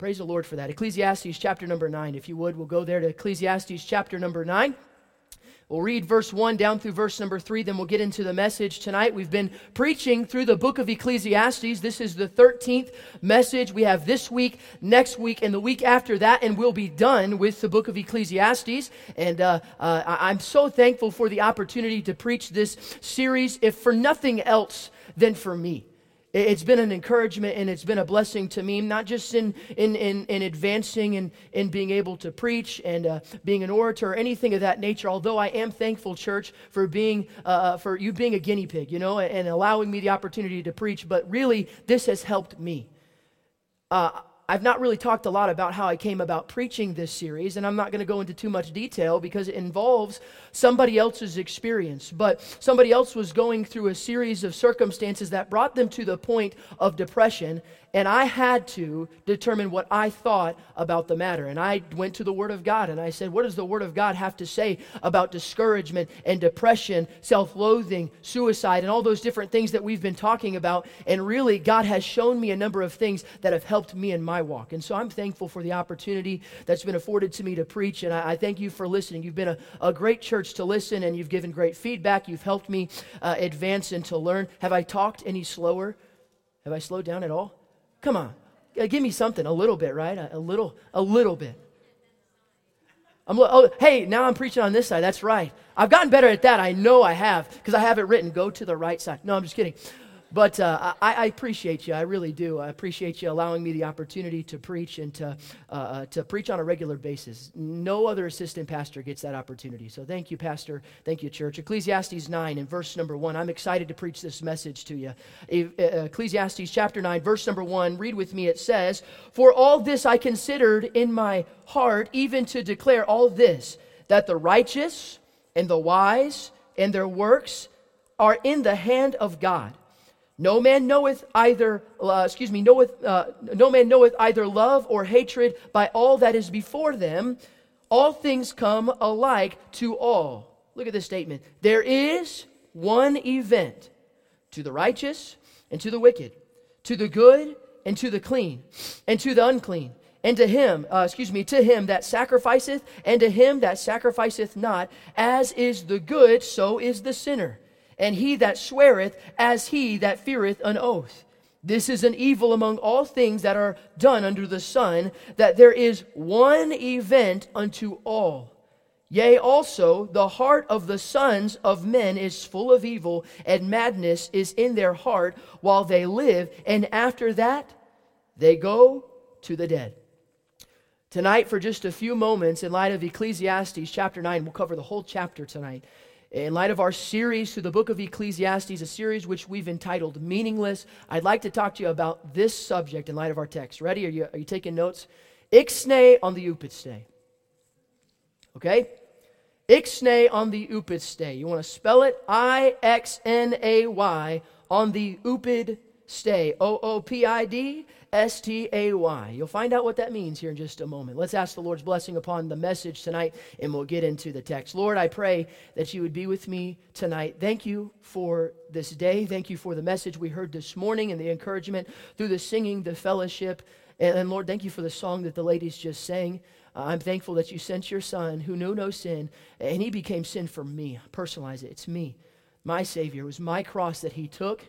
Praise the Lord for that. Ecclesiastes chapter number 9. If you would, we'll go there to Ecclesiastes chapter number 9. We'll read verse 1 down through verse number 3, then we'll get into the message tonight. We've been preaching through the book of Ecclesiastes. This is the 13th message we have this week, next week, and the week after that, and we'll be done with the book of Ecclesiastes. And uh, uh, I'm so thankful for the opportunity to preach this series, if for nothing else than for me. It's been an encouragement and it's been a blessing to me, not just in, in, in, in advancing and in being able to preach and uh, being an orator or anything of that nature, although I am thankful, church, for, being, uh, uh, for you being a guinea pig, you know, and allowing me the opportunity to preach. But really, this has helped me. Uh, I've not really talked a lot about how I came about preaching this series, and I'm not going to go into too much detail because it involves somebody else's experience. But somebody else was going through a series of circumstances that brought them to the point of depression, and I had to determine what I thought about the matter. And I went to the Word of God and I said, What does the Word of God have to say about discouragement and depression, self loathing, suicide, and all those different things that we've been talking about? And really, God has shown me a number of things that have helped me in my walk. And so I'm thankful for the opportunity that's been afforded to me to preach. And I, I thank you for listening. You've been a, a, great church to listen and you've given great feedback. You've helped me uh, advance and to learn. Have I talked any slower? Have I slowed down at all? Come on. Uh, give me something, a little bit, right? A, a little, a little bit. I'm, oh, hey, now I'm preaching on this side. That's right. I've gotten better at that. I know I have because I have it written. Go to the right side. No, I'm just kidding. But uh, I, I, appreciate you. I really do. I appreciate you allowing me the opportunity to preach and to, uh, uh, to preach on a regular basis. No other assistant pastor gets that opportunity. So thank you, Pastor. Thank you, church. Ecclesiastes 9 and verse number 1. I'm excited to preach this message to you. Uh, Ecclesiastes chapter 9, verse number 1. Read with me. It says, For all this I considered in my heart, even to declare all this, that the righteous and the wise and their works are in the hand of God. No man knoweth either, uh, excuse me, knoweth, uh, no man knoweth either love or hatred by all that is before them. All things come alike to all. Look at this statement. There is one event to the righteous and to the wicked, to the good and to the clean, and to the unclean, and to him, uh, excuse me, to him that sacrificeth, and to him that sacrificeth not. As is the good, so is the sinner and he that sweareth as he that feareth an oath. This is an evil among all things that are done under the sun, that there is one event unto all. Yea, also, the heart of the sons of men is full of evil, and madness is in their heart while they live, and after that they go to the dead. Tonight, for just a few moments, in light of Ecclesiastes chapter 9, we'll cover the whole chapter tonight in light of our series through the book of Ecclesiastes, a series which we've entitled Meaningless, I'd like to talk to you about this subject in light of our text. Ready? Are you, are you taking notes? Ixnay on the upistay. Okay? Ixnay on the upistay. You want to spell it? I X N A Y on the upid stay. O O P I D S T A Y. You'll find out what that means here in just a moment. Let's ask the Lord's blessing upon the message tonight, and we'll get into the text. Lord, I pray that you would be with me tonight. Thank you for this day. Thank you for the message we heard this morning and the encouragement through the singing, the fellowship. And, and Lord, thank you for the song that the ladies just sang. Uh, I'm thankful that you sent your son who knew no sin, and he became sin for me. Personalize it. It's me, my Savior. It was my cross that he took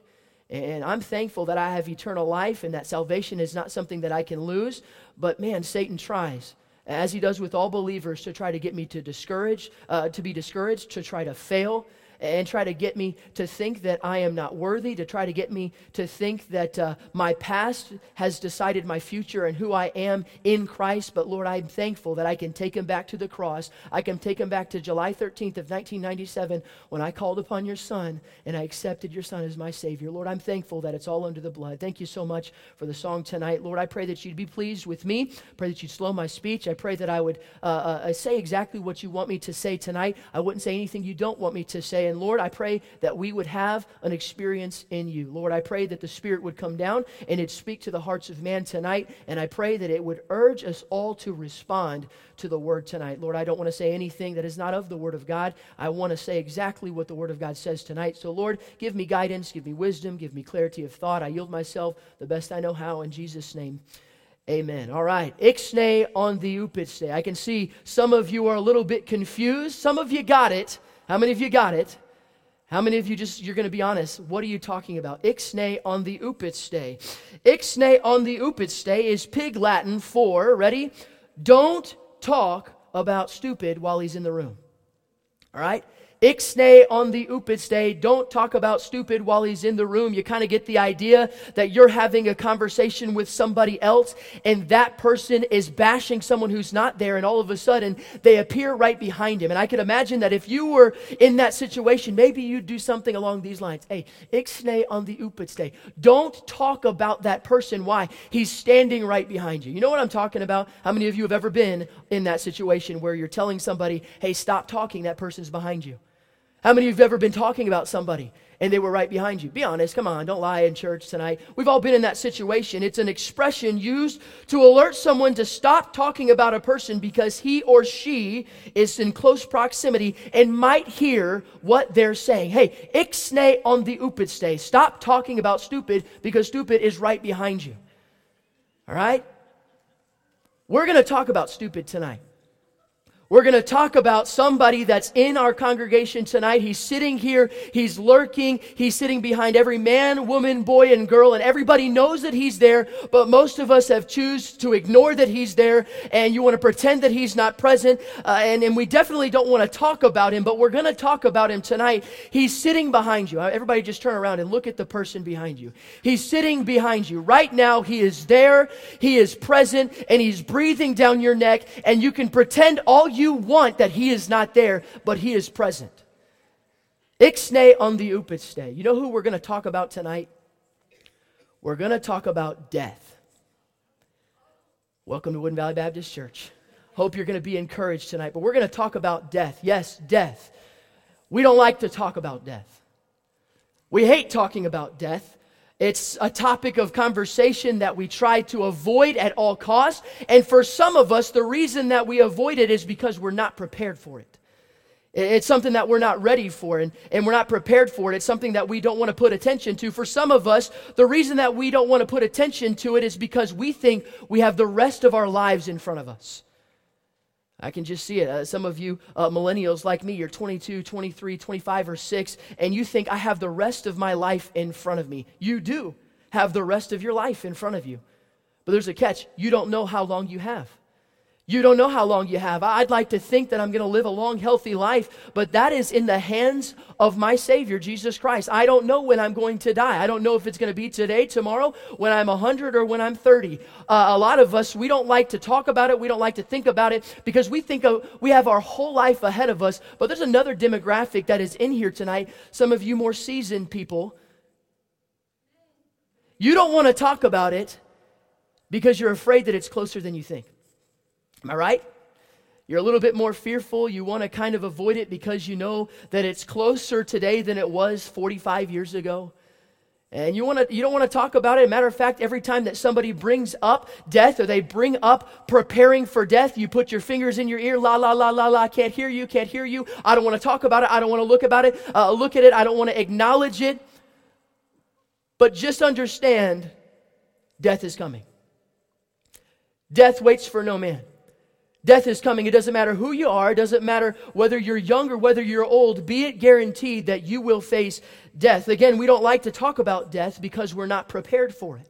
and I'm thankful that I have eternal life and that salvation is not something that I can lose. But man, Satan tries, as he does with all believers, to try to get me to discourage, uh, to be discouraged, to try to fail, and try to get me to think that I am not worthy, to try to get me to think that uh, my past has decided my future and who I am in Christ. But Lord, I'm thankful that I can take him back to the cross. I can take him back to July 13th of 1997 when I called upon your son and I accepted your son as my Savior. Lord, I'm thankful that it's all under the blood. Thank you so much for the song tonight. Lord, I pray that you'd be pleased with me. Pray that you'd slow my speech. I pray that I would uh, uh, say exactly what you want me to say tonight. I wouldn't say anything you don't want me to say. And Lord, I pray that we would have an experience in you. Lord, I pray that the Spirit would come down and it'd speak to the hearts of man tonight. And I pray that it would urge us all to respond to the word tonight. Lord, I don't want to say anything that is not of the word of God. I want to say exactly what the word of God says tonight. So, Lord, give me guidance, give me wisdom, give me clarity of thought. I yield myself the best I know how in Jesus' name. Amen. All right. Ixnay on the upitste. I can see some of you are a little bit confused. Some of you got it. How many of you got it? How many of you just, you're going to be honest, what are you talking about? Ixnay on the upitste. Ixnay on the upitste is pig Latin for, ready? Don't talk about stupid while he's in the room. All right? Ixnay on the upitste. Don't talk about stupid while he's in the room. You kind of get the idea that you're having a conversation with somebody else and that person is bashing someone who's not there and all of a sudden they appear right behind him. And I could imagine that if you were in that situation, maybe you'd do something along these lines. Hey, ixnay on the upitste. Don't talk about that person. Why? He's standing right behind you. You know what I'm talking about? How many of you have ever been in that situation where you're telling somebody, hey, stop talking, that person's behind you? How many of you have ever been talking about somebody and they were right behind you? Be honest, come on, don't lie in church tonight. We've all been in that situation. It's an expression used to alert someone to stop talking about a person because he or she is in close proximity and might hear what they're saying. Hey, ixnay on the upitste. Stop talking about stupid because stupid is right behind you. All right? We're going to talk about stupid tonight. We're going to talk about somebody that's in our congregation tonight. He's sitting here, he's lurking, he's sitting behind every man, woman, boy, and girl, and everybody knows that he's there, but most of us have choose to ignore that he's there, and you want to pretend that he's not present, uh, and, and we definitely don't want to talk about him, but we're going to talk about him tonight. He's sitting behind you. Uh, everybody just turn around and look at the person behind you. He's sitting behind you. Right now, he is there, he is present, and he's breathing down your neck, and you can pretend all you you want that he is not there, but he is present. Ixnay on the upitste. You know who we're going to talk about tonight? We're going to talk about death. Welcome to Wooden Valley Baptist Church. Hope you're going to be encouraged tonight, but we're going to talk about death. Yes, death. We don't like to talk about death. We hate talking about death. It's a topic of conversation that we try to avoid at all costs. And for some of us, the reason that we avoid it is because we're not prepared for it. It's something that we're not ready for and, and we're not prepared for it. It's something that we don't want to put attention to. For some of us, the reason that we don't want to put attention to it is because we think we have the rest of our lives in front of us. I can just see it. Uh, some of you uh, millennials like me, you're 22, 23, 25, or 6, and you think, I have the rest of my life in front of me. You do have the rest of your life in front of you. But there's a catch you don't know how long you have. You don't know how long you have. I'd like to think that I'm going to live a long, healthy life, but that is in the hands of my Savior, Jesus Christ. I don't know when I'm going to die. I don't know if it's going to be today, tomorrow, when I'm 100, or when I'm 30. Uh, a lot of us, we don't like to talk about it. We don't like to think about it because we think of, we have our whole life ahead of us. But there's another demographic that is in here tonight. Some of you more seasoned people, you don't want to talk about it because you're afraid that it's closer than you think. Am I right? You're a little bit more fearful. You want to kind of avoid it because you know that it's closer today than it was 45 years ago. And you, want to, you don't want to talk about it. matter of fact, every time that somebody brings up death or they bring up preparing for death, you put your fingers in your ear, la, la, la, la, la, can't hear you, can't hear you. I don't want to talk about it. I don't want to look about it, uh, look at it. I don't want to acknowledge it. But just understand death is coming. Death waits for no man. Death is coming. It doesn't matter who you are. It doesn't matter whether you're young or whether you're old. Be it guaranteed that you will face death. Again, we don't like to talk about death because we're not prepared for it.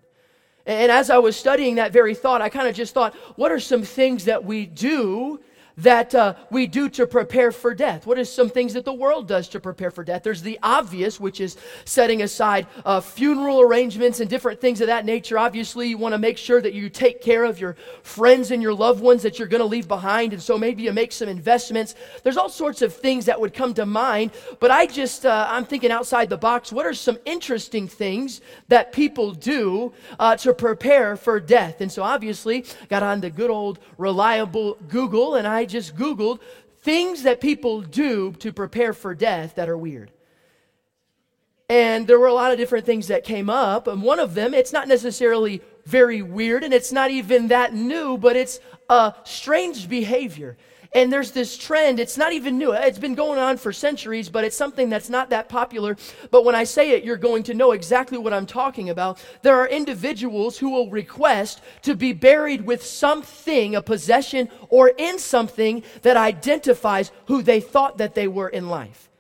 And as I was studying that very thought, I kind of just thought, what are some things that we do that uh, we do to prepare for death? What are some things that the world does to prepare for death? There's the obvious, which is setting aside uh, funeral arrangements and different things of that nature. Obviously, you want to make sure that you take care of your friends and your loved ones that you're going to leave behind. And so maybe you make some investments. There's all sorts of things that would come to mind. But I just, uh, I'm thinking outside the box. What are some interesting things that people do uh, to prepare for death? And so obviously, got on the good old reliable Google and I I just Googled things that people do to prepare for death that are weird. And there were a lot of different things that came up. And one of them, it's not necessarily very weird and it's not even that new, but it's a strange behavior. And there's this trend, it's not even new. It's been going on for centuries, but it's something that's not that popular. But when I say it, you're going to know exactly what I'm talking about. There are individuals who will request to be buried with something, a possession, or in something that identifies who they thought that they were in life.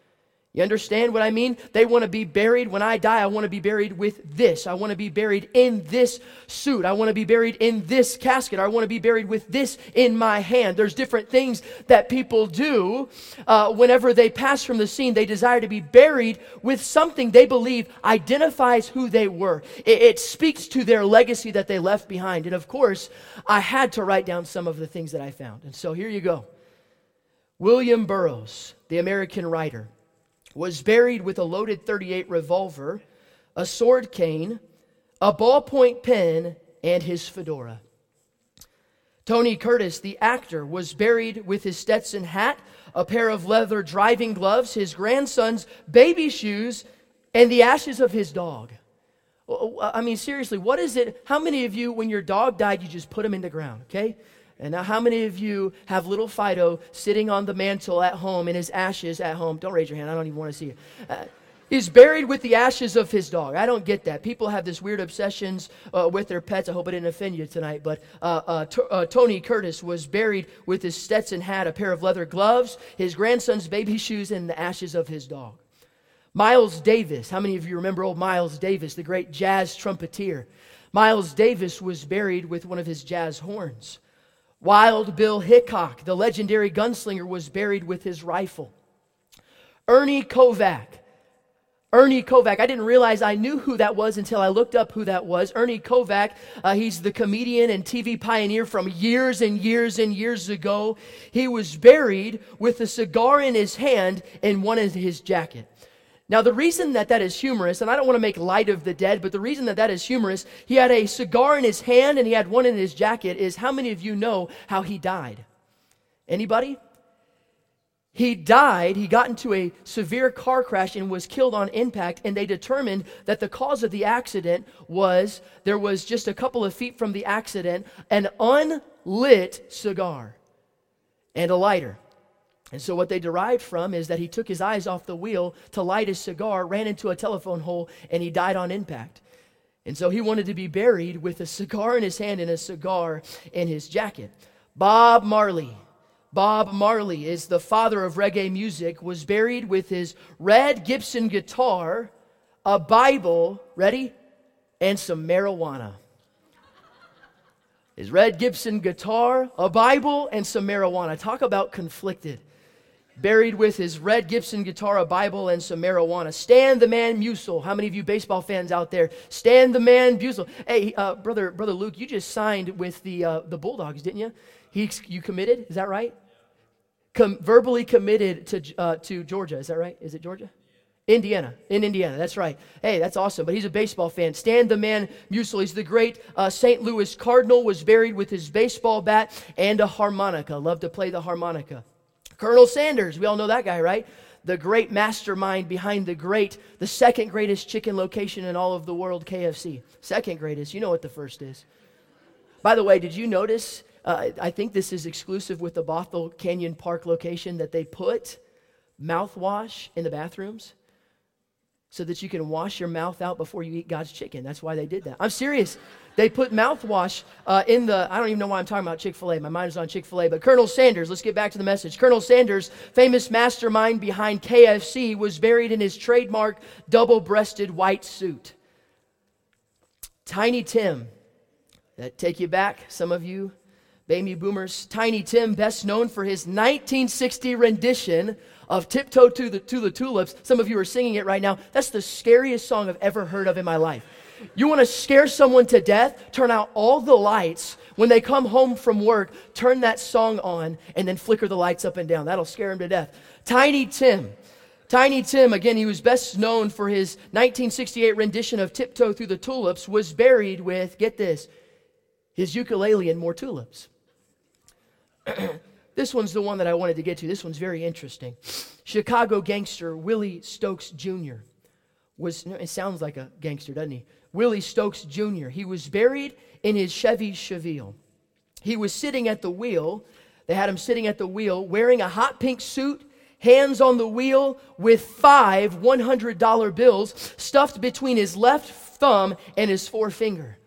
You understand what I mean? They want to be buried. When I die, I want to be buried with this. I want to be buried in this suit. I want to be buried in this casket. I want to be buried with this in my hand. There's different things that people do uh, whenever they pass from the scene. They desire to be buried with something they believe identifies who they were. It, it speaks to their legacy that they left behind. And of course, I had to write down some of the things that I found. And so here you go William Burroughs, the American writer was buried with a loaded 38 revolver, a sword cane, a ballpoint pen, and his fedora. Tony Curtis, the actor, was buried with his Stetson hat, a pair of leather driving gloves, his grandson's baby shoes, and the ashes of his dog. I mean, seriously, what is it? How many of you, when your dog died, you just put him in the ground, okay? And now, how many of you have little Fido sitting on the mantle at home in his ashes at home? Don't raise your hand. I don't even want to see you. Uh, he's buried with the ashes of his dog. I don't get that. People have this weird obsessions uh, with their pets. I hope I didn't offend you tonight, but uh, uh t- uh, Tony Curtis was buried with his Stetson hat, a pair of leather gloves, his grandson's baby shoes, and the ashes of his dog. Miles Davis. How many of you remember old Miles Davis, the great jazz trumpeter? Miles Davis was buried with one of his jazz horns. Wild Bill Hickok, the legendary gunslinger, was buried with his rifle. Ernie Kovac. Ernie Kovac. I didn't realize I knew who that was until I looked up who that was. Ernie Kovac, uh, he's the comedian and TV pioneer from years and years and years ago. He was buried with a cigar in his hand and one in his jacket. Now, the reason that that is humorous, and I don't want to make light of the dead, but the reason that that is humorous, he had a cigar in his hand and he had one in his jacket, is how many of you know how he died? Anybody? He died, he got into a severe car crash and was killed on impact, and they determined that the cause of the accident was there was just a couple of feet from the accident an unlit cigar and a lighter. And so, what they derived from is that he took his eyes off the wheel to light his cigar, ran into a telephone hole, and he died on impact. And so, he wanted to be buried with a cigar in his hand and a cigar in his jacket. Bob Marley. Bob Marley is the father of reggae music, was buried with his red Gibson guitar, a Bible, ready, and some marijuana his red Gibson guitar, a Bible, and some marijuana. Talk about conflicted buried with his red Gibson guitar, a Bible, and some marijuana. Stan the Man Musial. How many of you baseball fans out there? Stan the Man Musial. Hey, uh, brother, brother Luke, you just signed with the uh, the Bulldogs, didn't you? He, you committed? Is that right? Com- verbally committed to uh, to Georgia. Is that right? Is it Georgia? Indiana, in Indiana, that's right. Hey, that's awesome. But he's a baseball fan. Stan the Man Musial, he's the great uh, St. Louis Cardinal, was buried with his baseball bat and a harmonica. Loved to play the harmonica. Colonel Sanders, we all know that guy, right? The great mastermind behind the great, the second greatest chicken location in all of the world, KFC. Second greatest. You know what the first is. By the way, did you notice? Uh, I think this is exclusive with the Bothell Canyon Park location that they put mouthwash in the bathrooms so that you can wash your mouth out before you eat God's chicken. That's why they did that. I'm serious. They put mouthwash uh, in the, I don't even know why I'm talking about Chick fil A. My mind is on Chick fil A. But Colonel Sanders, let's get back to the message. Colonel Sanders, famous mastermind behind KFC, was buried in his trademark double breasted white suit. Tiny Tim, that take you back, some of you baby boomers. Tiny Tim, best known for his 1960 rendition of Tiptoe to the, to the Tulips. Some of you are singing it right now. That's the scariest song I've ever heard of in my life. You want to scare someone to death? Turn out all the lights. When they come home from work, turn that song on and then flicker the lights up and down. That'll scare them to death. Tiny Tim. Tiny Tim, again, he was best known for his 1968 rendition of Tiptoe Through the Tulips, was buried with, get this, his ukulele and more tulips. This one's the one that I wanted to get to. This one's very interesting. Chicago gangster Willie Stokes Jr. was, it sounds like a gangster, doesn't he? Willie Stokes Jr. He was buried in his Chevy Chevelle. He was sitting at the wheel They had him sitting at the wheel, wearing a hot pink suit, hands on the wheel, with five $100 bills stuffed between his left thumb and his forefinger.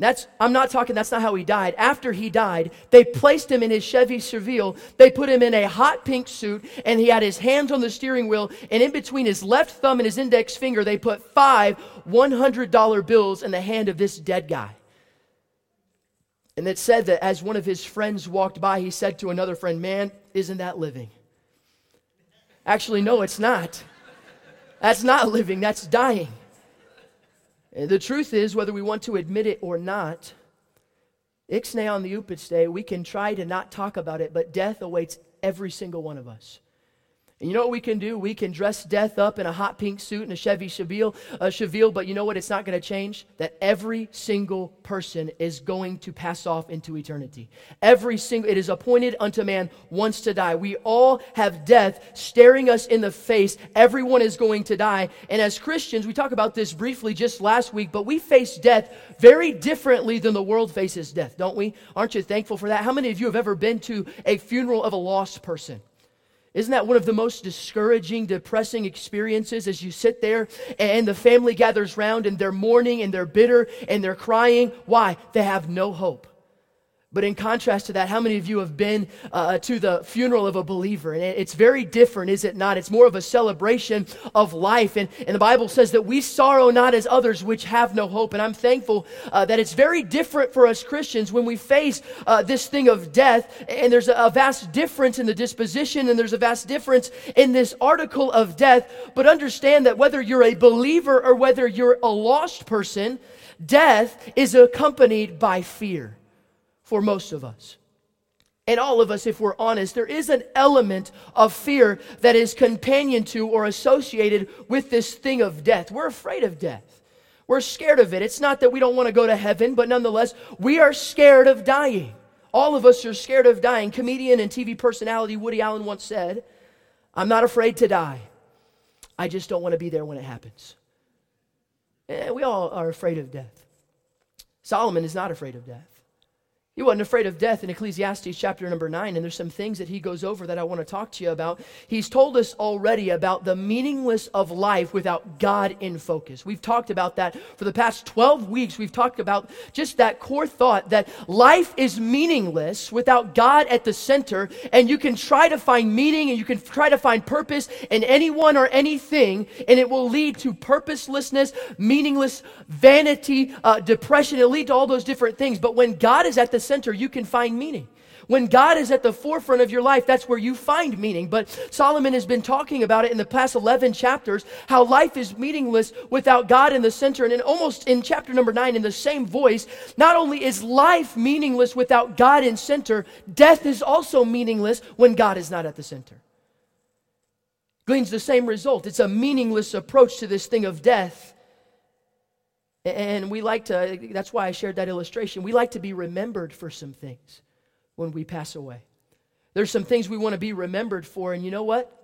That's, I'm not talking, that's not how he died. After he died, they placed him in his Chevy Chevelle. They put him in a hot pink suit, and he had his hands on the steering wheel. And in between his left thumb and his index finger, they put five $100 bills in the hand of this dead guy. And it said that as one of his friends walked by, he said to another friend, Man, isn't that living? Actually, no, it's not. That's not living, that's dying. Uh, the truth is, whether we want to admit it or not, ixnay on the upitste, we can try to not talk about it, but death awaits every single one of us. And you know what we can do? We can dress death up in a hot pink suit and a Chevy Chevelle, a uh, Chevelle but you know what? It's not going to change. That every single person is going to pass off into eternity. Every single, it is appointed unto man once to die. We all have death staring us in the face. Everyone is going to die. And as Christians, we talked about this briefly just last week, but we face death very differently than the world faces death, don't we? Aren't you thankful for that? How many of you have ever been to a funeral of a lost person? Isn't that one of the most discouraging, depressing experiences as you sit there and the family gathers round and they're mourning and they're bitter and they're crying? Why? They have no hope. But in contrast to that, how many of you have been uh, to the funeral of a believer? And it's very different, is it not? It's more of a celebration of life. And, and the Bible says that we sorrow not as others which have no hope. And I'm thankful uh, that it's very different for us Christians when we face uh, this thing of death. And there's a, a vast difference in the disposition, and there's a vast difference in this article of death. But understand that whether you're a believer or whether you're a lost person, death is accompanied by fear for most of us. And all of us, if we're honest, there is an element of fear that is companion to or associated with this thing of death. We're afraid of death. We're scared of it. It's not that we don't want to go to heaven, but nonetheless, we are scared of dying. All of us are scared of dying. Comedian and TV personality Woody Allen once said, I'm not afraid to die. I just don't want to be there when it happens. Eh, we all are afraid of death. Solomon is not afraid of death. He wasn't afraid of death in Ecclesiastes chapter number nine, and there's some things that he goes over that I want to talk to you about. He's told us already about the meaningless of life without God in focus. We've talked about that for the past 12 weeks. We've talked about just that core thought that life is meaningless without God at the center, and you can try to find meaning and you can try to find purpose in anyone or anything, and it will lead to purposelessness, meaningless, vanity, uh, depression. It'll lead to all those different things. But when God is at the center, you can find meaning. When God is at the forefront of your life, that's where you find meaning. But Solomon has been talking about it in the past 11 chapters, how life is meaningless without God in the center. And in almost in chapter number 9, in the same voice, not only is life meaningless without God in center, death is also meaningless when God is not at the center. Gleans the same result. It's a meaningless approach to this thing of death and we like to, that's why I shared that illustration. We like to be remembered for some things when we pass away. There's some things we want to be remembered for, and you know what?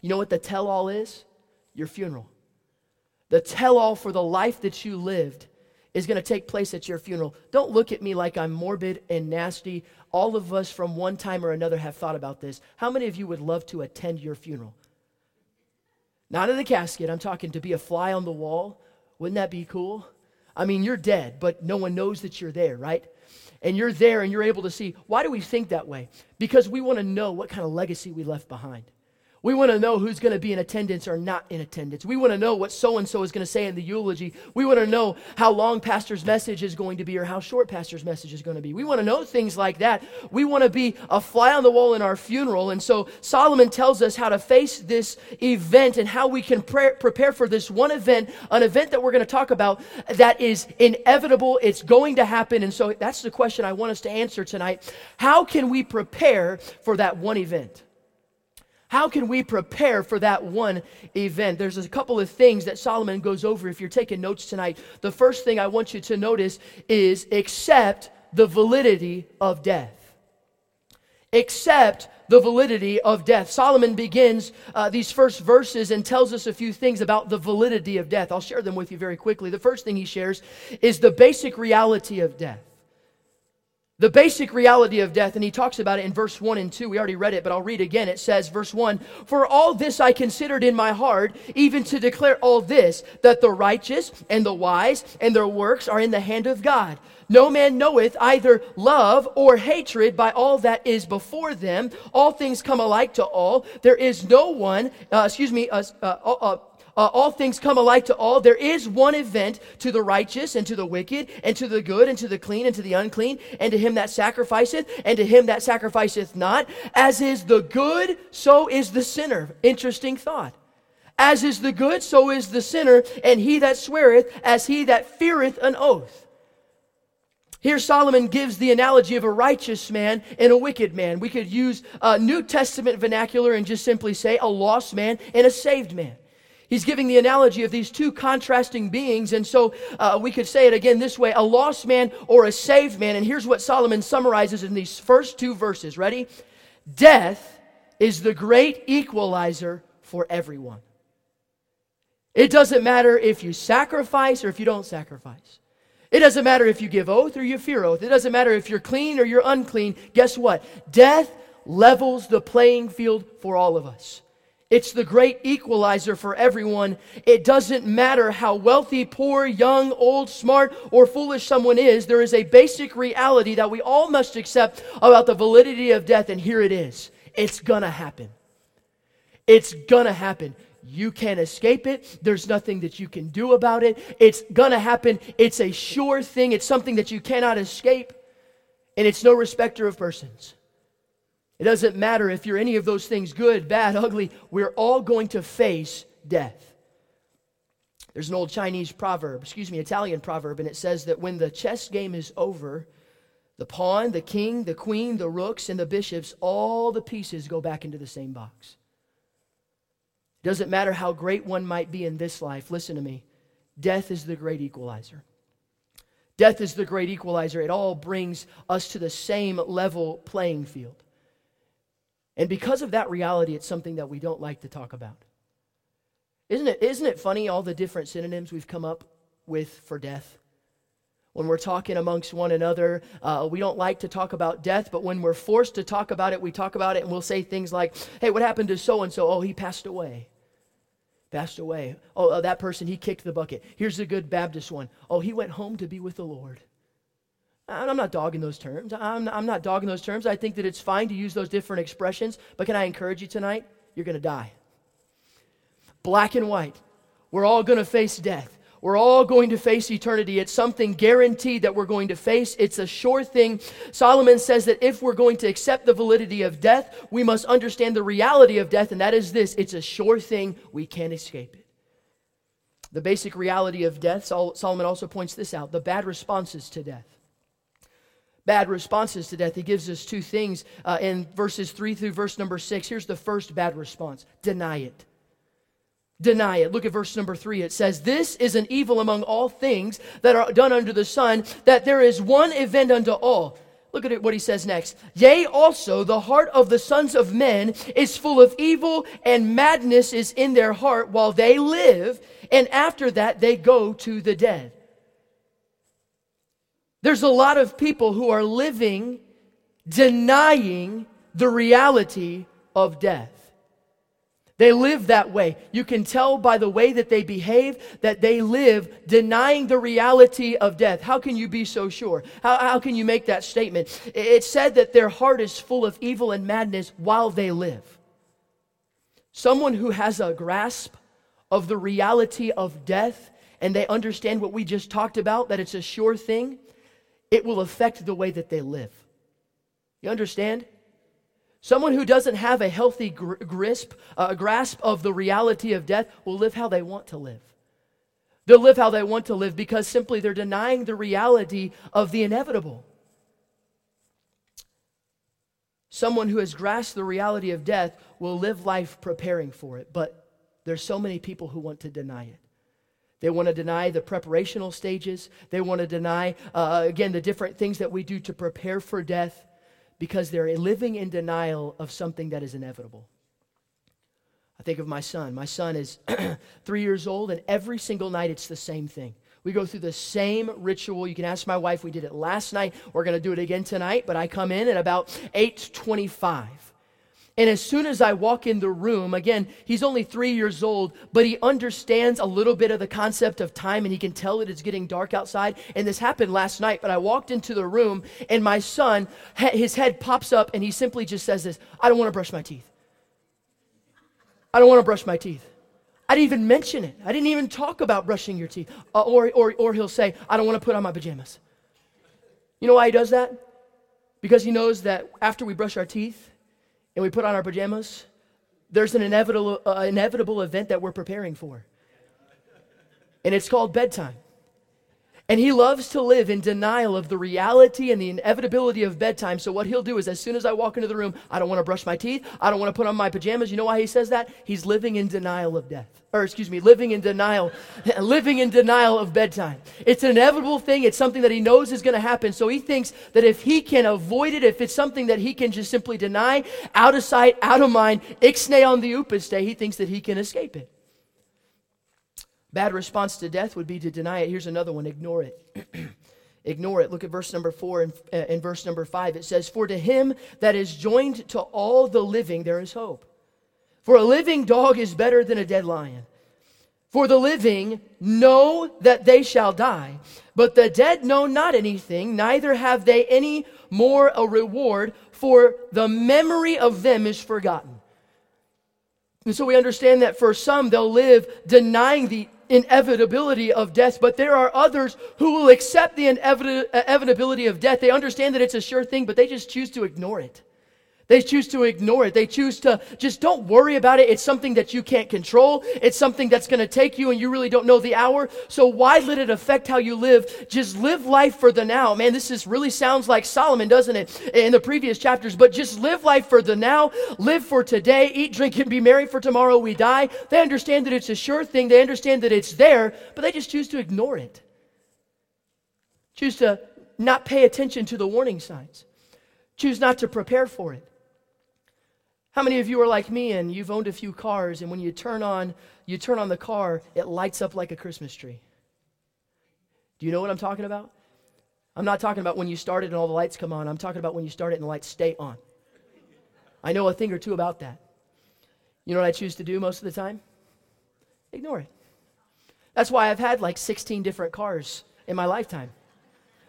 You know what the tell all is? Your funeral. The tell all for the life that you lived is going to take place at your funeral. Don't look at me like I'm morbid and nasty. All of us from one time or another have thought about this. How many of you would love to attend your funeral? Not in the casket, I'm talking to be a fly on the wall. Wouldn't that be cool? I mean, you're dead, but no one knows that you're there, right? And you're there and you're able to see. Why do we think that way? Because we want to know what kind of legacy we left behind. We want to know who's going to be in attendance or not in attendance. We want to know what so and so is going to say in the eulogy. We want to know how long pastor's message is going to be or how short pastor's message is going to be. We want to know things like that. We want to be a fly on the wall in our funeral. And so Solomon tells us how to face this event and how we can pre- prepare for this one event, an event that we're going to talk about that is inevitable. It's going to happen. And so that's the question I want us to answer tonight. How can we prepare for that one event? How can we prepare for that one event? There's a couple of things that Solomon goes over if you're taking notes tonight. The first thing I want you to notice is accept the validity of death. Accept the validity of death. Solomon begins uh, these first verses and tells us a few things about the validity of death. I'll share them with you very quickly. The first thing he shares is the basic reality of death. The basic reality of death, and he talks about it in verse 1 and 2. We already read it, but I'll read again. It says, verse 1 For all this I considered in my heart, even to declare all this, that the righteous and the wise and their works are in the hand of God. No man knoweth either love or hatred by all that is before them. All things come alike to all. There is no one, uh, excuse me, uh, uh, uh all things come alike to all. There is one event to the righteous and to the wicked and to the good and to the clean and to the unclean and to him that sacrificeth and to him that sacrificeth not. As is the good, so is the sinner. Interesting thought. As is the good, so is the sinner, and he that sweareth, as he that feareth an oath. Here, Solomon gives the analogy of a righteous man and a wicked man. We could use uh, New Testament vernacular and just simply say a lost man and a saved man. He's giving the analogy of these two contrasting beings. And so uh, we could say it again this way a lost man or a saved man. And here's what Solomon summarizes in these first two verses. Ready? Death is the great equalizer for everyone. It doesn't matter if you sacrifice or if you don't sacrifice. It doesn't matter if you give oath or you fear oath. It doesn't matter if you're clean or you're unclean. Guess what? Death levels the playing field for all of us. It's the great equalizer for everyone. It doesn't matter how wealthy, poor, young, old, smart, or foolish someone is. There is a basic reality that we all must accept about the validity of death, and here it is. It's gonna happen. It's gonna happen. You can't escape it. There's nothing that you can do about it. It's gonna happen. It's a sure thing. It's something that you cannot escape. And it's no respecter of persons. It doesn't matter if you're any of those things good, bad, ugly, we're all going to face death. There's an old Chinese proverb, excuse me, Italian proverb, and it says that when the chess game is over, the pawn, the king, the queen, the rooks, and the bishops, all the pieces go back into the same box. Doesn't matter how great one might be in this life, listen to me. Death is the great equalizer. Death is the great equalizer. It all brings us to the same level playing field. And because of that reality, it's something that we don't like to talk about. Isn't it, isn't it funny all the different synonyms we've come up with for death? When we're talking amongst one another, uh, we don't like to talk about death, but when we're forced to talk about it, we talk about it and we'll say things like, hey, what happened to so and so? Oh, he passed away. Passed away. Oh, uh, that person, he kicked the bucket. Here's a good Baptist one. Oh, he went home to be with the Lord. I'm not dogging those terms. I'm, I'm not dogging those terms. I think that it's fine to use those different expressions, but can I encourage you tonight? You're going to die. Black and white. We're all going to face death. We're all going to face eternity. It's something guaranteed that we're going to face. It's a sure thing. Solomon says that if we're going to accept the validity of death, we must understand the reality of death, and that is this it's a sure thing. We can't escape it. The basic reality of death, Solomon also points this out the bad responses to death bad responses to death. He gives us two things uh, in verses 3 through verse number 6. Here's the first bad response deny it. Deny it. Look at verse number 3. It says, This is an evil among all things that are done under the sun, that there is one event unto all. Look at what he says next. Yea, also, the heart of the sons of men is full of evil, and madness is in their heart while they live, and after that they go to the dead. There's a lot of people who are living denying the reality of death. They live that way. You can tell by the way that they behave that they live denying the reality of death. How can you be so sure? How, how can you make that statement? It said that their heart is full of evil and madness while they live. Someone who has a grasp of the reality of death and they understand what we just talked about, that it's a sure thing, it will affect the way that they live. You understand? Someone who doesn't have a healthy gr- grasp, uh, grasp of the reality of death will live how they want to live. They'll live how they want to live because simply they're denying the reality of the inevitable. Someone who has grasped the reality of death will live life preparing for it, but there's so many people who want to deny it. They want to deny the preparational stages. They want to deny, uh, again, the different things that we do to prepare for death because they're living in denial of something that is inevitable. I think of my son. My son is three years old, and every single night it's the same thing. We go through the same ritual. You can ask my wife. We did it last night. We're going to do it again tonight, but I come in at about 8:25. And as soon as I walk in the room, again, he's only three years old, but he understands a little bit of the concept of time and he can tell that it's getting dark outside. And this happened last night, but I walked into the room and my son, his head pops up and he simply just says this I don't want to brush my teeth. I don't want to brush my teeth. I didn't even mention it. I didn't even talk about brushing your teeth. Uh, or, or, or he'll say, I don't want to put on my pajamas. You know why he does that? Because he knows that after we brush our teeth, and we put on our pajamas, there's an inevitable, uh, inevitable event that we're preparing for. And it's called bedtime. And he loves to live in denial of the reality and the inevitability of bedtime. So, what he'll do is, as soon as I walk into the room, I don't want to brush my teeth. I don't want to put on my pajamas. You know why he says that? He's living in denial of death. Or, excuse me, living in denial, living in denial of bedtime. It's an inevitable thing. It's something that he knows is going to happen. So, he thinks that if he can avoid it, if it's something that he can just simply deny, out of sight, out of mind, ixnay on the upiste, he thinks that he can escape it. Bad response to death would be to deny it. Here's another one ignore it. ignore it. Look at verse number four and uh, in verse number five. It says, For to him that is joined to all the living, there is hope. For a living dog is better than a dead lion. For the living know that they shall die, but the dead know not anything, neither have they any more a reward, for the memory of them is forgotten. And so we understand that for some, they'll live denying the inevitability of death, but there are others who will accept the uh, inevitability of death. They understand that it's a sure thing, but they just choose to ignore it. They choose to ignore it. They choose to just don't worry about it. It's something that you can't control. It's something that's going to take you and you really don't know the hour. So why let it affect how you live? Just live life for the now. Man, this is really sounds like Solomon, doesn't it? In the previous chapters, but just live life for the now. Live for today. Eat, drink, and be merry for tomorrow we die. They understand that it's a sure thing. They understand that it's there, but they just choose to ignore it. Choose to not pay attention to the warning signs. Choose not to prepare for it. How many of you are like me and you've owned a few cars and when you turn on you turn on the car, it lights up like a Christmas tree? Do you know what I'm talking about? I'm not talking about when you start it and all the lights come on. I'm talking about when you start it and the lights stay on. I know a thing or two about that. You know what I choose to do most of the time? Ignore it. That's why I've had like 16 different cars in my lifetime.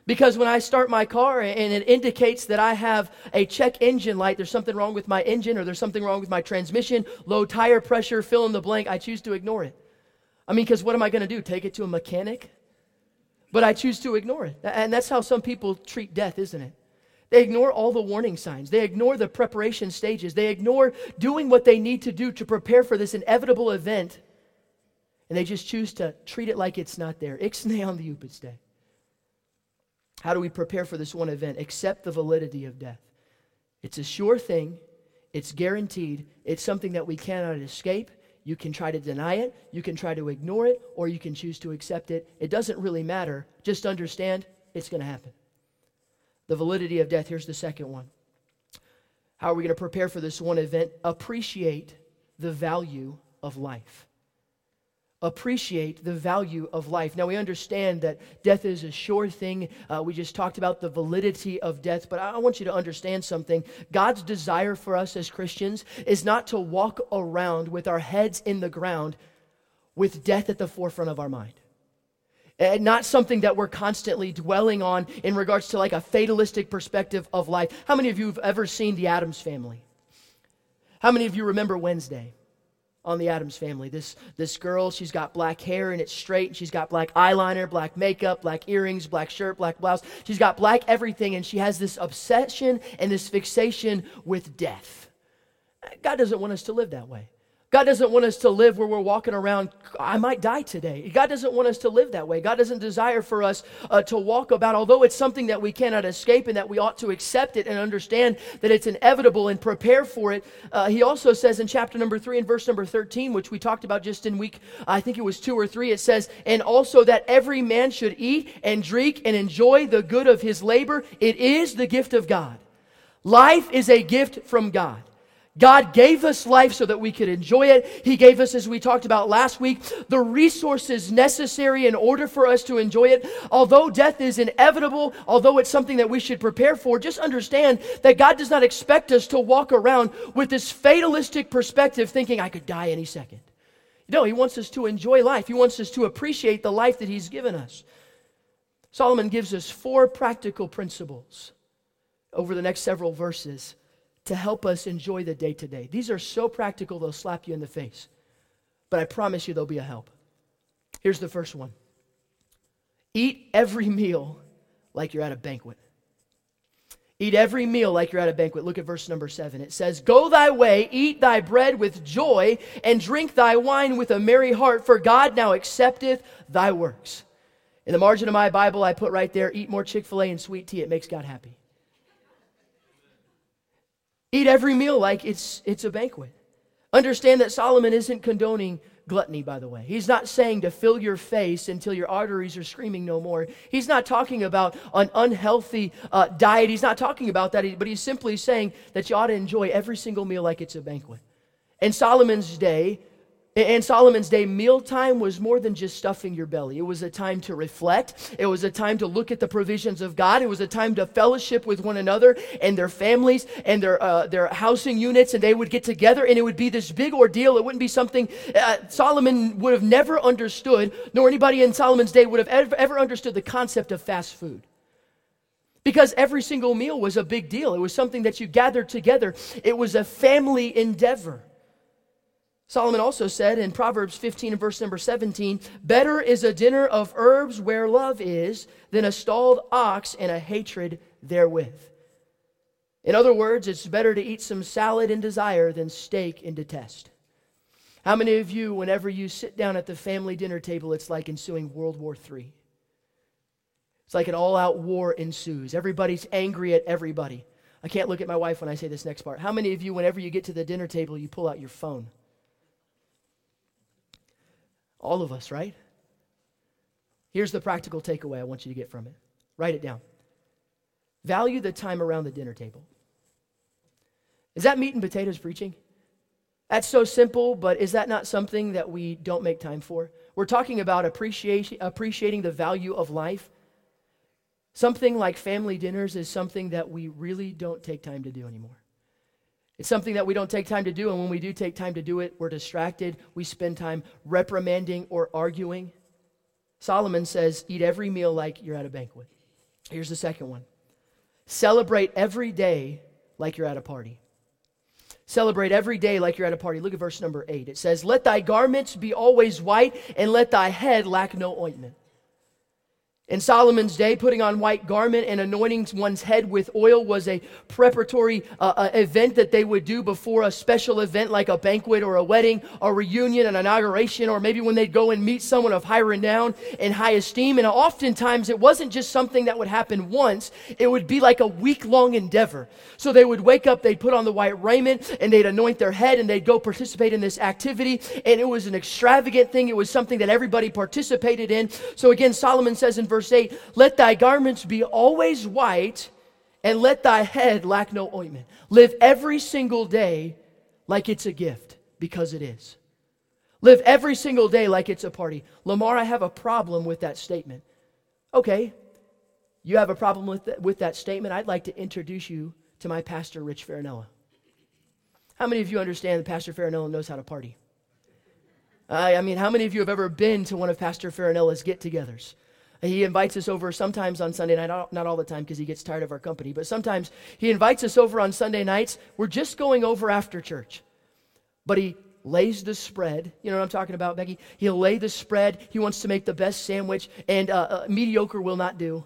Because when I start my car and it indicates that I have a check engine light, there's something wrong with my engine or there's something wrong with my transmission, low tire pressure, fill in the blank, I choose to ignore it. I mean, because what am I going to do? Take it to a mechanic? But I choose to ignore it. And that's how some people treat death, isn't it? They ignore all the warning signs. They ignore the preparation stages. They ignore doing what they need to do to prepare for this inevitable event. And they just choose to treat it like it's not there. Ixnay on the upiste. How do we prepare for this one event? Accept the validity of death. It's a sure thing, it's guaranteed, it's something that we cannot escape. You can try to deny it, you can try to ignore it, or you can choose to accept it. It doesn't really matter. Just understand it's going to happen. The validity of death, here's the second one. How are we going to prepare for this one event? Appreciate the value of life appreciate the value of life. Now, we understand that death is a sure thing. Uh, we just talked about the validity of death, but I want you to understand something. God's desire for us as Christians is not to walk around with our heads in the ground with death at the forefront of our mind. And not something that we're constantly dwelling on in regards to like a fatalistic perspective of life. How many of you have ever seen the Addams family? How many of you remember Wednesday? On the Addams family. This, this girl, she's got black hair and it's straight, and she's got black eyeliner, black makeup, black earrings, black shirt, black blouse. She's got black everything, and she has this obsession and this fixation with death. God doesn't want us to live that way. God doesn't want us to live where we're walking around, I might die today. God doesn't want us to live that way. God doesn't desire for us uh, to walk about, although it's something that we cannot escape and that we ought to accept it and understand that it's inevitable and prepare for it. Uh, he also says in chapter number three and verse number 13, which we talked about just in week, I think it was two or three, it says, and also that every man should eat and drink and enjoy the good of his labor. It is the gift of God. Life is a gift from God. God gave us life so that we could enjoy it. He gave us, as we talked about last week, the resources necessary in order for us to enjoy it. Although death is inevitable, although it's something that we should prepare for, just understand that God does not expect us to walk around with this fatalistic perspective thinking, I could die any second. No, He wants us to enjoy life, He wants us to appreciate the life that He's given us. Solomon gives us four practical principles over the next several verses to help us enjoy the day today. These are so practical, they'll slap you in the face. But I promise you, they'll be a help. Here's the first one Eat every meal like you're at a banquet. Eat every meal like you're at a banquet. Look at verse number seven. It says, Go thy way, eat thy bread with joy, and drink thy wine with a merry heart, for God now accepteth thy works. In the margin of my Bible, I put right there, eat more Chick fil A and sweet tea. It makes God happy. Eat every meal like it's, it's a banquet. Understand that Solomon isn't condoning gluttony, by the way. He's not saying to fill your face until your arteries are screaming no more. He's not talking about an unhealthy uh, diet. He's not talking about that, but he's simply saying that you ought to enjoy every single meal like it's a banquet. In Solomon's day, in Solomon's day, mealtime was more than just stuffing your belly. It was a time to reflect. It was a time to look at the provisions of God. It was a time to fellowship with one another and their families and their, uh, their housing units, and they would get together, and it would be this big ordeal. It wouldn't be something uh, Solomon would have never understood, nor anybody in Solomon's day would have ever, ever understood the concept of fast food. Because every single meal was a big deal. It was something that you gathered together, it was a family endeavor. Solomon also said in Proverbs 15 and verse number 17, Better is a dinner of herbs where love is than a stalled ox and a hatred therewith. In other words, it's better to eat some salad in desire than steak in detest. How many of you, whenever you sit down at the family dinner table, it's like ensuing World War III? It's like an all out war ensues. Everybody's angry at everybody. I can't look at my wife when I say this next part. How many of you, whenever you get to the dinner table, you pull out your phone? All of us, right? Here's the practical takeaway I want you to get from it. Write it down. Value the time around the dinner table. Is that meat and potatoes preaching? That's so simple, but is that not something that we don't make time for? We're talking about appreciation, appreciating the value of life. Something like family dinners is something that we really don't take time to do anymore. It's something that we don't take time to do, and when we do take time to do it, we're distracted. We spend time reprimanding or arguing. Solomon says, Eat every meal like you're at a banquet. Here's the second one Celebrate every day like you're at a party. Celebrate every day like you're at a party. Look at verse number eight. It says, Let thy garments be always white, and let thy head lack no ointment. In Solomon's day, putting on white garment and anointing one's head with oil was a preparatory uh, uh, event that they would do before a special event like a banquet or a wedding, a reunion, an inauguration, or maybe when they'd go and meet someone of high renown and high esteem. And oftentimes it wasn't just something that would happen once, it would be like a week long endeavor. So they would wake up, they'd put on the white raiment, and they'd anoint their head, and they'd go participate in this activity. And it was an extravagant thing, it was something that everybody participated in. So again, Solomon says in verse verse 8 Let thy garments be always white, and let thy head lack no ointment. Live every single day like it's a gift, because it is. Live every single day like it's a party. Lamar, I have a problem with that statement. Okay, you have a problem with, th- with that statement? I'd like to introduce you to my pastor, Rich Farinella. How many of you understand that Pastor Farinella knows how to party? I mean, how many of you have ever been to one of Pastor Farinella's get togethers? He invites us over sometimes on Sunday night, not all the time because he gets tired of our company, but sometimes he invites us over on Sunday nights. We're just going over after church. But he lays the spread. You know what I'm talking about, Becky? He'll lay the spread. He wants to make the best sandwich, and uh, uh, mediocre will not do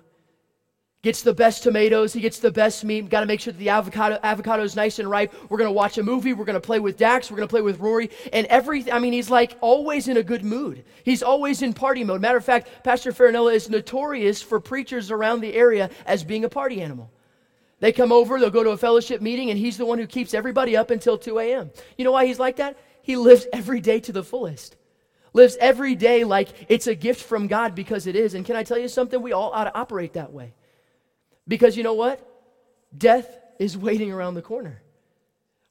gets the best tomatoes, he gets the best meat. Got to make sure that the avocado avocado is nice and ripe. We're going to watch a movie, we're going to play with Dax, we're going to play with Rory, and everything. I mean, he's like always in a good mood. He's always in party mode. Matter of fact, Pastor Farinella is notorious for preachers around the area as being a party animal. They come over, they'll go to a fellowship meeting, and he's the one who keeps everybody up until 2 a.m. You know why he's like that? He lives every day to the fullest lives every day like it's a gift from God because it is. And can I tell you something? We all ought to operate that way. Because you know what? Death is waiting around the corner.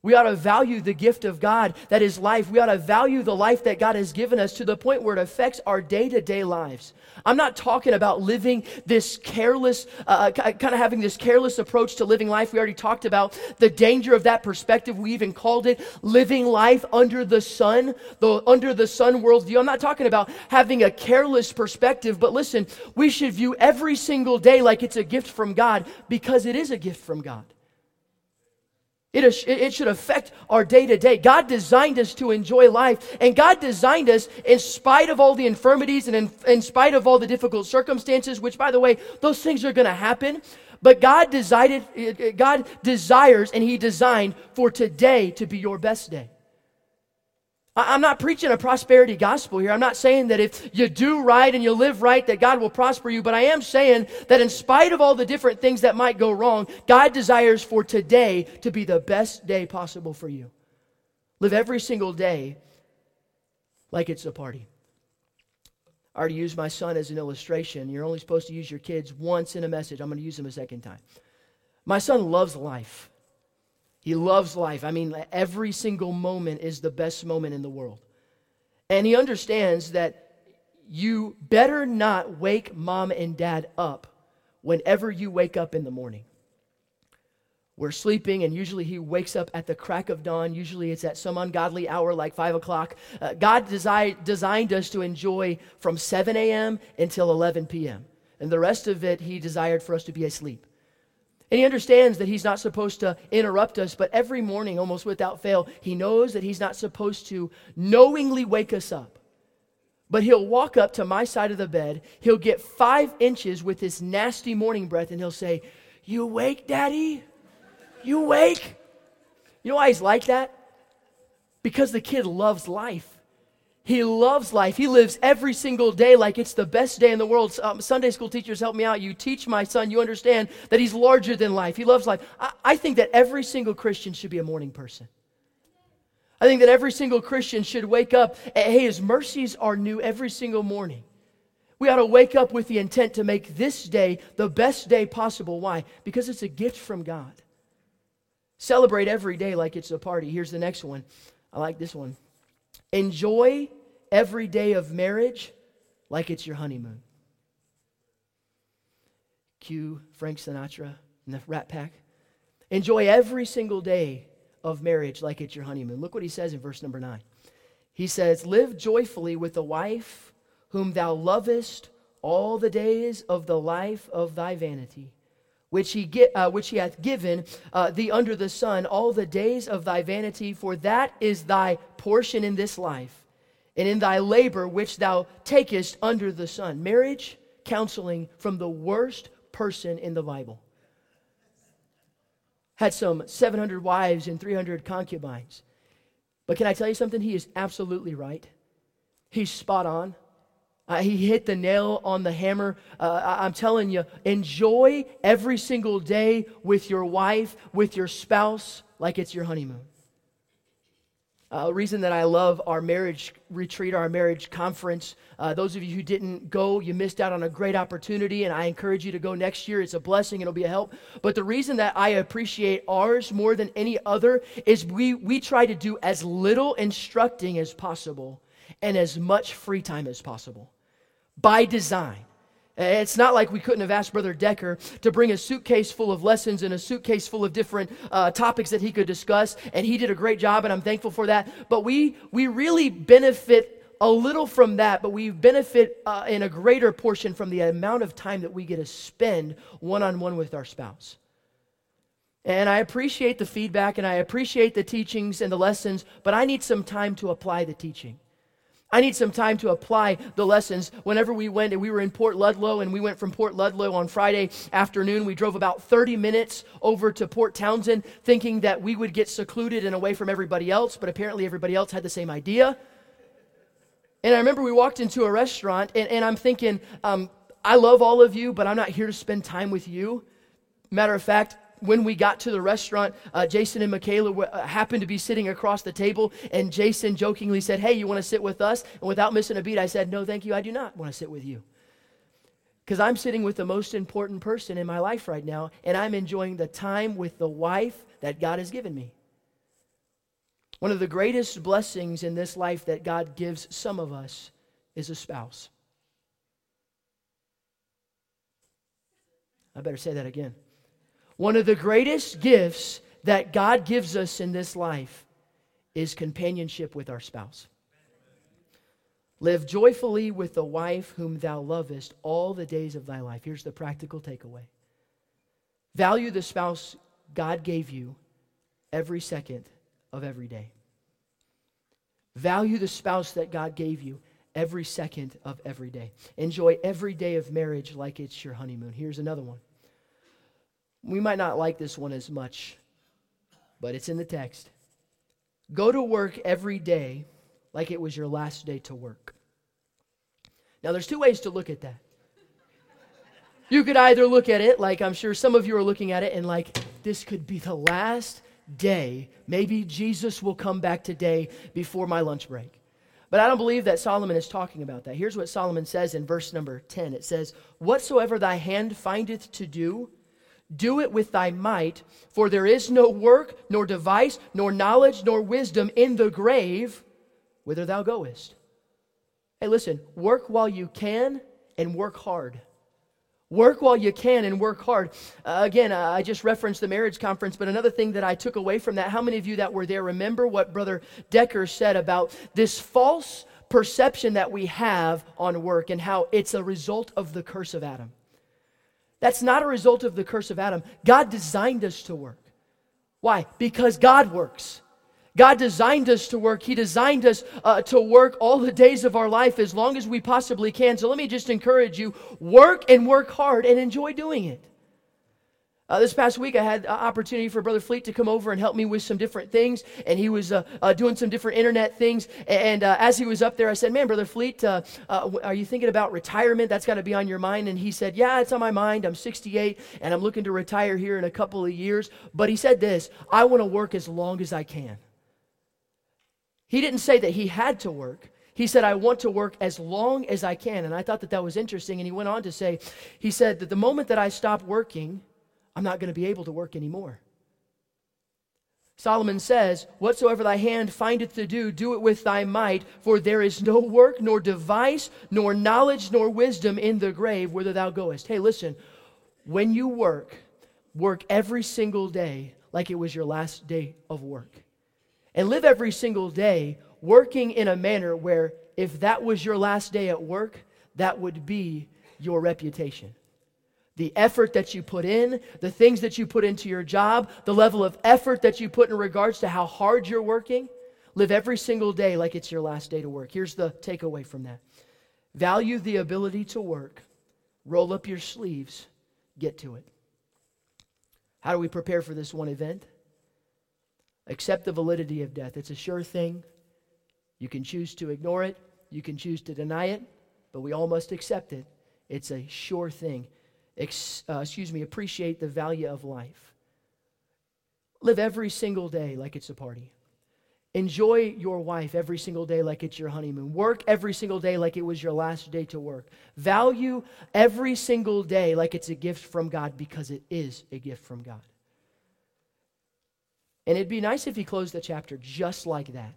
We ought to value the gift of God that is life. We ought to value the life that God has given us to the point where it affects our day to day lives. I'm not talking about living this careless, uh, uh kind of having this careless approach to living life. We already talked about the danger of that perspective. We even called it living life under the sun, the under the sun worldview. I'm not talking about having a careless perspective, but listen, we should view every single day like it's a gift from God because it is a gift from God. It, it should affect our day to day. God designed us to enjoy life, and God designed us in spite of all the infirmities and in, in spite of all the difficult circumstances, which, by the way, those things are going to happen. But God decided, God desires, and He designed for today to be your best day. I'm not preaching a prosperity gospel here. I'm not saying that if you do right and you live right, that God will prosper you. But I am saying that in spite of all the different things that might go wrong, God desires for today to be the best day possible for you. Live every single day like it's a party. I already used my son as an illustration. You're only supposed to use your kids once in a message. I'm going to use them a second time. My son loves life. He loves life. I mean, every single moment is the best moment in the world. And he understands that you better not wake mom and dad up whenever you wake up in the morning. We're sleeping, and usually he wakes up at the crack of dawn. Usually it's at some ungodly hour like 5 o'clock. Uh, God desi- designed us to enjoy from 7 a.m. until 11 p.m., and the rest of it he desired for us to be asleep. And he understands that he's not supposed to interrupt us, but every morning, almost without fail, he knows that he's not supposed to knowingly wake us up. But he'll walk up to my side of the bed, he'll get five inches with his nasty morning breath, and he'll say, You wake, Daddy? You wake? You know why he's like that? Because the kid loves life. He loves life. He lives every single day like it's the best day in the world. Um, Sunday school teachers help me out. You teach my son, you understand that he's larger than life. He loves life. I, I think that every single Christian should be a morning person. I think that every single Christian should wake up. Hey, his mercies are new every single morning. We ought to wake up with the intent to make this day the best day possible. Why? Because it's a gift from God. Celebrate every day like it's a party. Here's the next one. I like this one. Enjoy every day of marriage like it's your honeymoon. Cue Frank Sinatra and the Rat Pack. Enjoy every single day of marriage like it's your honeymoon. Look what he says in verse number nine. He says, Live joyfully with the wife whom thou lovest all the days of the life of thy vanity, which he, get, uh, which he hath given uh, thee under the sun all the days of thy vanity, for that is thy portion in this life and in thy labor which thou takest under the sun. Marriage counseling from the worst person in the Bible. Had some 700 wives and 300 concubines. But can I tell you something? He is absolutely right. He's spot on. Uh, he hit the nail on the hammer. Uh, I'm telling you, enjoy every single day with your wife, with your spouse, like it's your honeymoon. Uh, a reason that I love our marriage retreat, our marriage conference. Uh, those of you who didn't go, you missed out on a great opportunity, and I encourage you to go next year. It's a blessing, it'll be a help. But the reason that I appreciate ours more than any other is we, we try to do as little instructing as possible and as much free time as possible by design. It's not like we couldn't have asked Brother Decker to bring a suitcase full of lessons and a suitcase full of different uh, topics that he could discuss, and he did a great job, and I'm thankful for that. But we, we really benefit a little from that, but we benefit uh, in a greater portion from the amount of time that we get to spend one on one with our spouse. And I appreciate the feedback and I appreciate the teachings and the lessons, but I need some time to apply the teaching. I need some time to apply the lessons. Whenever we went, and we were in Port Ludlow, and we went from Port Ludlow on Friday afternoon, we drove about 30 minutes over to Port Townsend, thinking that we would get secluded and away from everybody else, but apparently everybody else had the same idea. And I remember we walked into a restaurant, and, and I'm thinking, um, I love all of you, but I'm not here to spend time with you. Matter of fact, when we got to the restaurant, uh, Jason and Michaela w- uh, happened to be sitting across the table, and Jason jokingly said, Hey, you want to sit with us? And without missing a beat, I said, No, thank you, I do not want to sit with you. Because I'm sitting with the most important person in my life right now, and I'm enjoying the time with the wife that God has given me. One of the greatest blessings in this life that God gives some of us is a spouse. I better say that again. One of the greatest gifts that God gives us in this life is companionship with our spouse. Live joyfully with the wife whom thou lovest all the days of thy life. Here's the practical takeaway value the spouse God gave you every second of every day. Value the spouse that God gave you every second of every day. Enjoy every day of marriage like it's your honeymoon. Here's another one. We might not like this one as much, but it's in the text. Go to work every day like it was your last day to work. Now, there's two ways to look at that. You could either look at it like I'm sure some of you are looking at it and like, this could be the last day. Maybe Jesus will come back today before my lunch break. But I don't believe that Solomon is talking about that. Here's what Solomon says in verse number 10 it says, Whatsoever thy hand findeth to do, do it with thy might, for there is no work, nor device, nor knowledge, nor wisdom in the grave whither thou goest. Hey, listen, work while you can and work hard. Work while you can and work hard. Uh, again, uh, I just referenced the marriage conference, but another thing that I took away from that, how many of you that were there remember what Brother Decker said about this false perception that we have on work and how it's a result of the curse of Adam? That's not a result of the curse of Adam. God designed us to work. Why? Because God works. God designed us to work. He designed us uh, to work all the days of our life as long as we possibly can. So let me just encourage you work and work hard and enjoy doing it. Uh, this past week, I had an opportunity for Brother Fleet to come over and help me with some different things, and he was uh, uh, doing some different internet things. And uh, as he was up there, I said, "Man, Brother Fleet, uh, uh, are you thinking about retirement? That's got to be on your mind." And he said, "Yeah, it's on my mind. I'm 68, and I'm looking to retire here in a couple of years." But he said this: "I want to work as long as I can." He didn't say that he had to work. He said, I want to work as long as I can. And I thought that that was interesting. And he went on to say, he said that the moment that I stop working, I'm not going to be able to work anymore. Solomon says, Whatsoever thy hand findeth to do, do it with thy might, for there is no work, nor device, nor knowledge, nor wisdom in the grave whither thou goest. Hey, listen, when you work, work every single day like it was your last day of work and live every single day working in a manner where if that was your last day at work, that would be your reputation. The effort that you put in, the things that you put into your job, the level of effort that you put in regards to how hard you're working, live every single day like it's your last day to work. Here's the takeaway from that value the ability to work, roll up your sleeves, get to it. How do we prepare for this one event? Accept the validity of death. It's a sure thing. You can choose to ignore it, you can choose to deny it, but we all must accept it. It's a sure thing. Ex- uh, excuse me, appreciate the value of life. Live every single day like it's a party. Enjoy your wife every single day like it's your honeymoon. Work every single day like it was your last day to work. Value every single day like it's a gift from God because it is a gift from God. And it'd be nice if he closed the chapter just like that.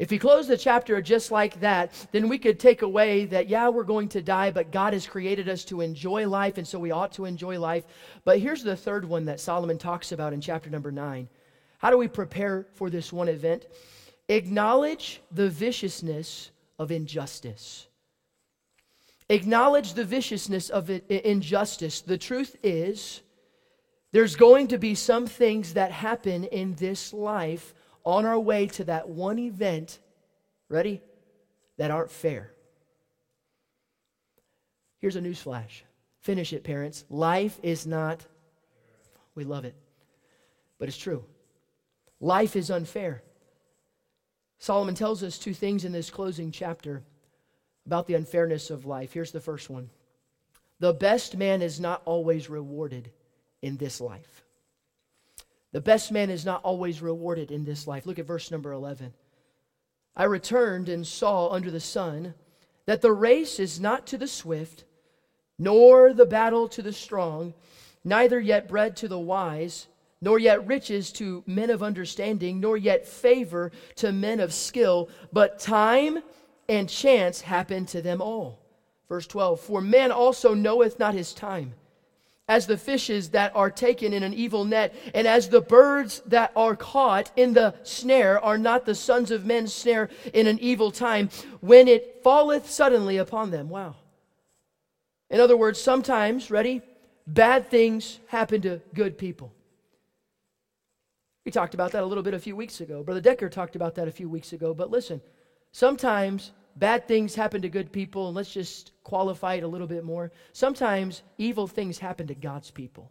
If he closed the chapter just like that, then we could take away that, yeah, we're going to die, but God has created us to enjoy life, and so we ought to enjoy life. But here's the third one that Solomon talks about in chapter number nine. How do we prepare for this one event? Acknowledge the viciousness of injustice. Acknowledge the viciousness of injustice. The truth is, there's going to be some things that happen in this life on our way to that one event, ready? That aren't fair. Here's a news flash. Finish it, parents. Life is not, we love it, but it's true. Life is unfair. Solomon tells us two things in this closing chapter about the unfairness of life. Here's the first one The best man is not always rewarded in this life. The best man is not always rewarded in this life. Look at verse number 11. I returned and saw under the sun that the race is not to the swift, nor the battle to the strong, neither yet bread to the wise, nor yet riches to men of understanding, nor yet favor to men of skill, but time and chance happen to them all. Verse 12 For man also knoweth not his time, as the fishes that are taken in an evil net, and as the birds that are caught in the snare, are not the sons of men snare in an evil time, when it falleth suddenly upon them. Wow. In other words, sometimes, ready, bad things happen to good people. We talked about that a little bit a few weeks ago. Brother Decker talked about that a few weeks ago. But listen, sometimes bad things happen to good people, and let's just qualify it a little bit more. Sometimes evil things happen to God's people.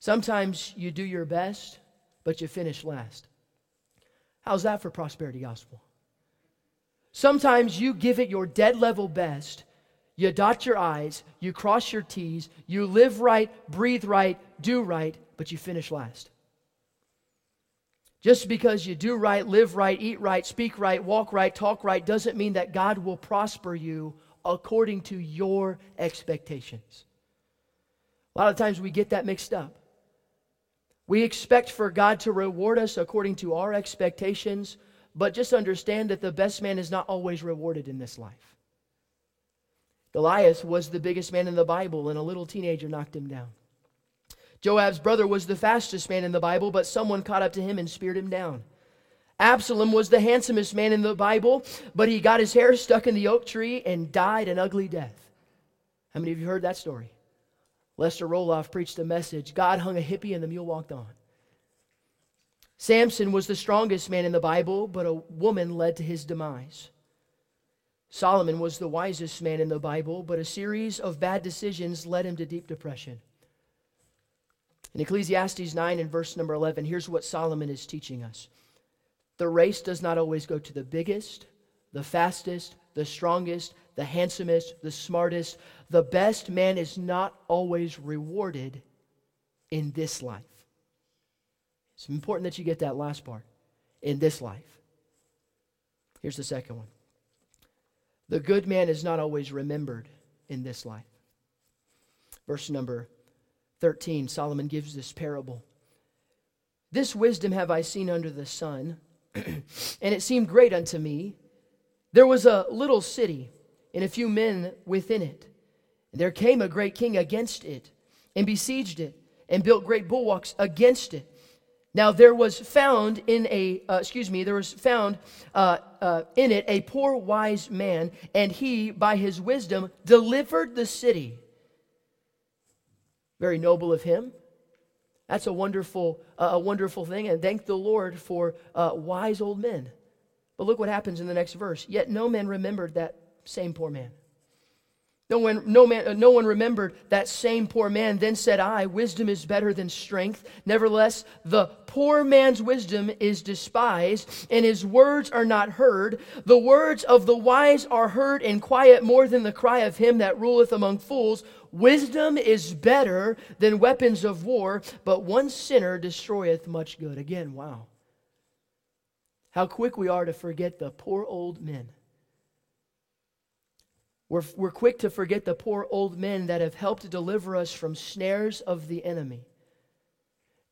Sometimes you do your best, but you finish last. How's that for prosperity gospel? Sometimes you give it your dead level best, you dot your I's, you cross your T's, you live right, breathe right, do right, but you finish last. Just because you do right, live right, eat right, speak right, walk right, talk right, doesn't mean that God will prosper you according to your expectations. A lot of times we get that mixed up. We expect for God to reward us according to our expectations, but just understand that the best man is not always rewarded in this life. Goliath was the biggest man in the Bible, and a little teenager knocked him down. Joab's brother was the fastest man in the Bible, but someone caught up to him and speared him down. Absalom was the handsomest man in the Bible, but he got his hair stuck in the oak tree and died an ugly death. How many of you heard that story? Lester Roloff preached a message God hung a hippie and the mule walked on. Samson was the strongest man in the Bible, but a woman led to his demise. Solomon was the wisest man in the Bible, but a series of bad decisions led him to deep depression. In Ecclesiastes 9 and verse number 11, here's what Solomon is teaching us The race does not always go to the biggest, the fastest, the strongest, the handsomest, the smartest. The best man is not always rewarded in this life. It's important that you get that last part in this life. Here's the second one the good man is not always remembered in this life. Verse number 13, Solomon gives this parable. This wisdom have I seen under the sun, and it seemed great unto me. There was a little city, and a few men within it. And there came a great king against it, and besieged it, and built great bulwarks against it. Now there was found in a, uh, excuse me, there was found uh, uh, in it a poor wise man, and he, by his wisdom, delivered the city very noble of him. That's a wonderful, uh, a wonderful thing, and thank the Lord for uh, wise old men. But look what happens in the next verse. Yet no man remembered that same poor man. No one, no, man, uh, no one remembered that same poor man. Then said I, Wisdom is better than strength. Nevertheless, the poor man's wisdom is despised, and his words are not heard. The words of the wise are heard in quiet more than the cry of him that ruleth among fools. Wisdom is better than weapons of war, but one sinner destroyeth much good. Again, wow. How quick we are to forget the poor old men we're, we're quick to forget the poor old men that have helped deliver us from snares of the enemy.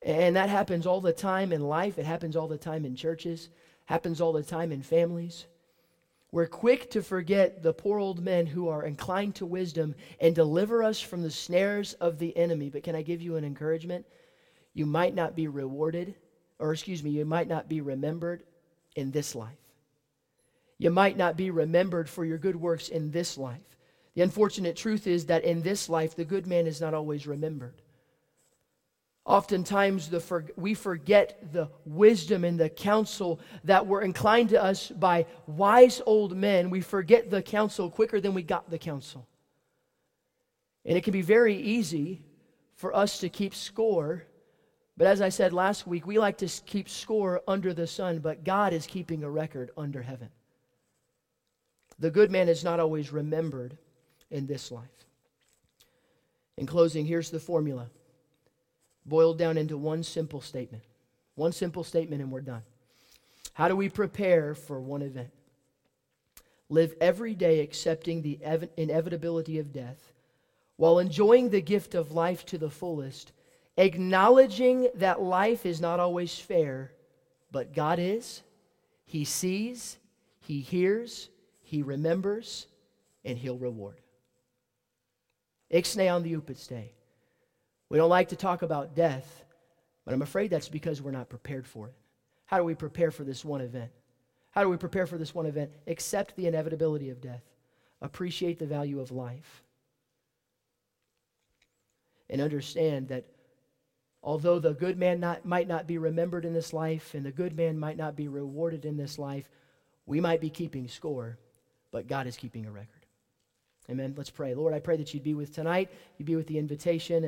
And that happens all the time in life. It happens all the time in churches, happens all the time in families. We're quick to forget the poor old men who are inclined to wisdom and deliver us from the snares of the enemy. But can I give you an encouragement? You might not be rewarded, or excuse me, you might not be remembered in this life. You might not be remembered for your good works in this life. The unfortunate truth is that in this life, the good man is not always remembered. Oftentimes, the for, we forget the wisdom and the counsel that were inclined to us by wise old men. We forget the counsel quicker than we got the counsel. And it can be very easy for us to keep score. But as I said last week, we like to keep score under the sun, but God is keeping a record under heaven. The good man is not always remembered in this life. In closing, here's the formula boiled down into one simple statement. One simple statement, and we're done. How do we prepare for one event? Live every day accepting the ev- inevitability of death while enjoying the gift of life to the fullest acknowledging that life is not always fair, but God is. He sees, He hears, He remembers, and He'll reward. Ixnay on the upitstay. We don't like to talk about death, but I'm afraid that's because we're not prepared for it. How do we prepare for this one event? How do we prepare for this one event? Accept the inevitability of death, appreciate the value of life, and understand that although the good man not, might not be remembered in this life and the good man might not be rewarded in this life, we might be keeping score, but God is keeping a record. Amen. Let's pray. Lord, I pray that you'd be with tonight, you'd be with the invitation.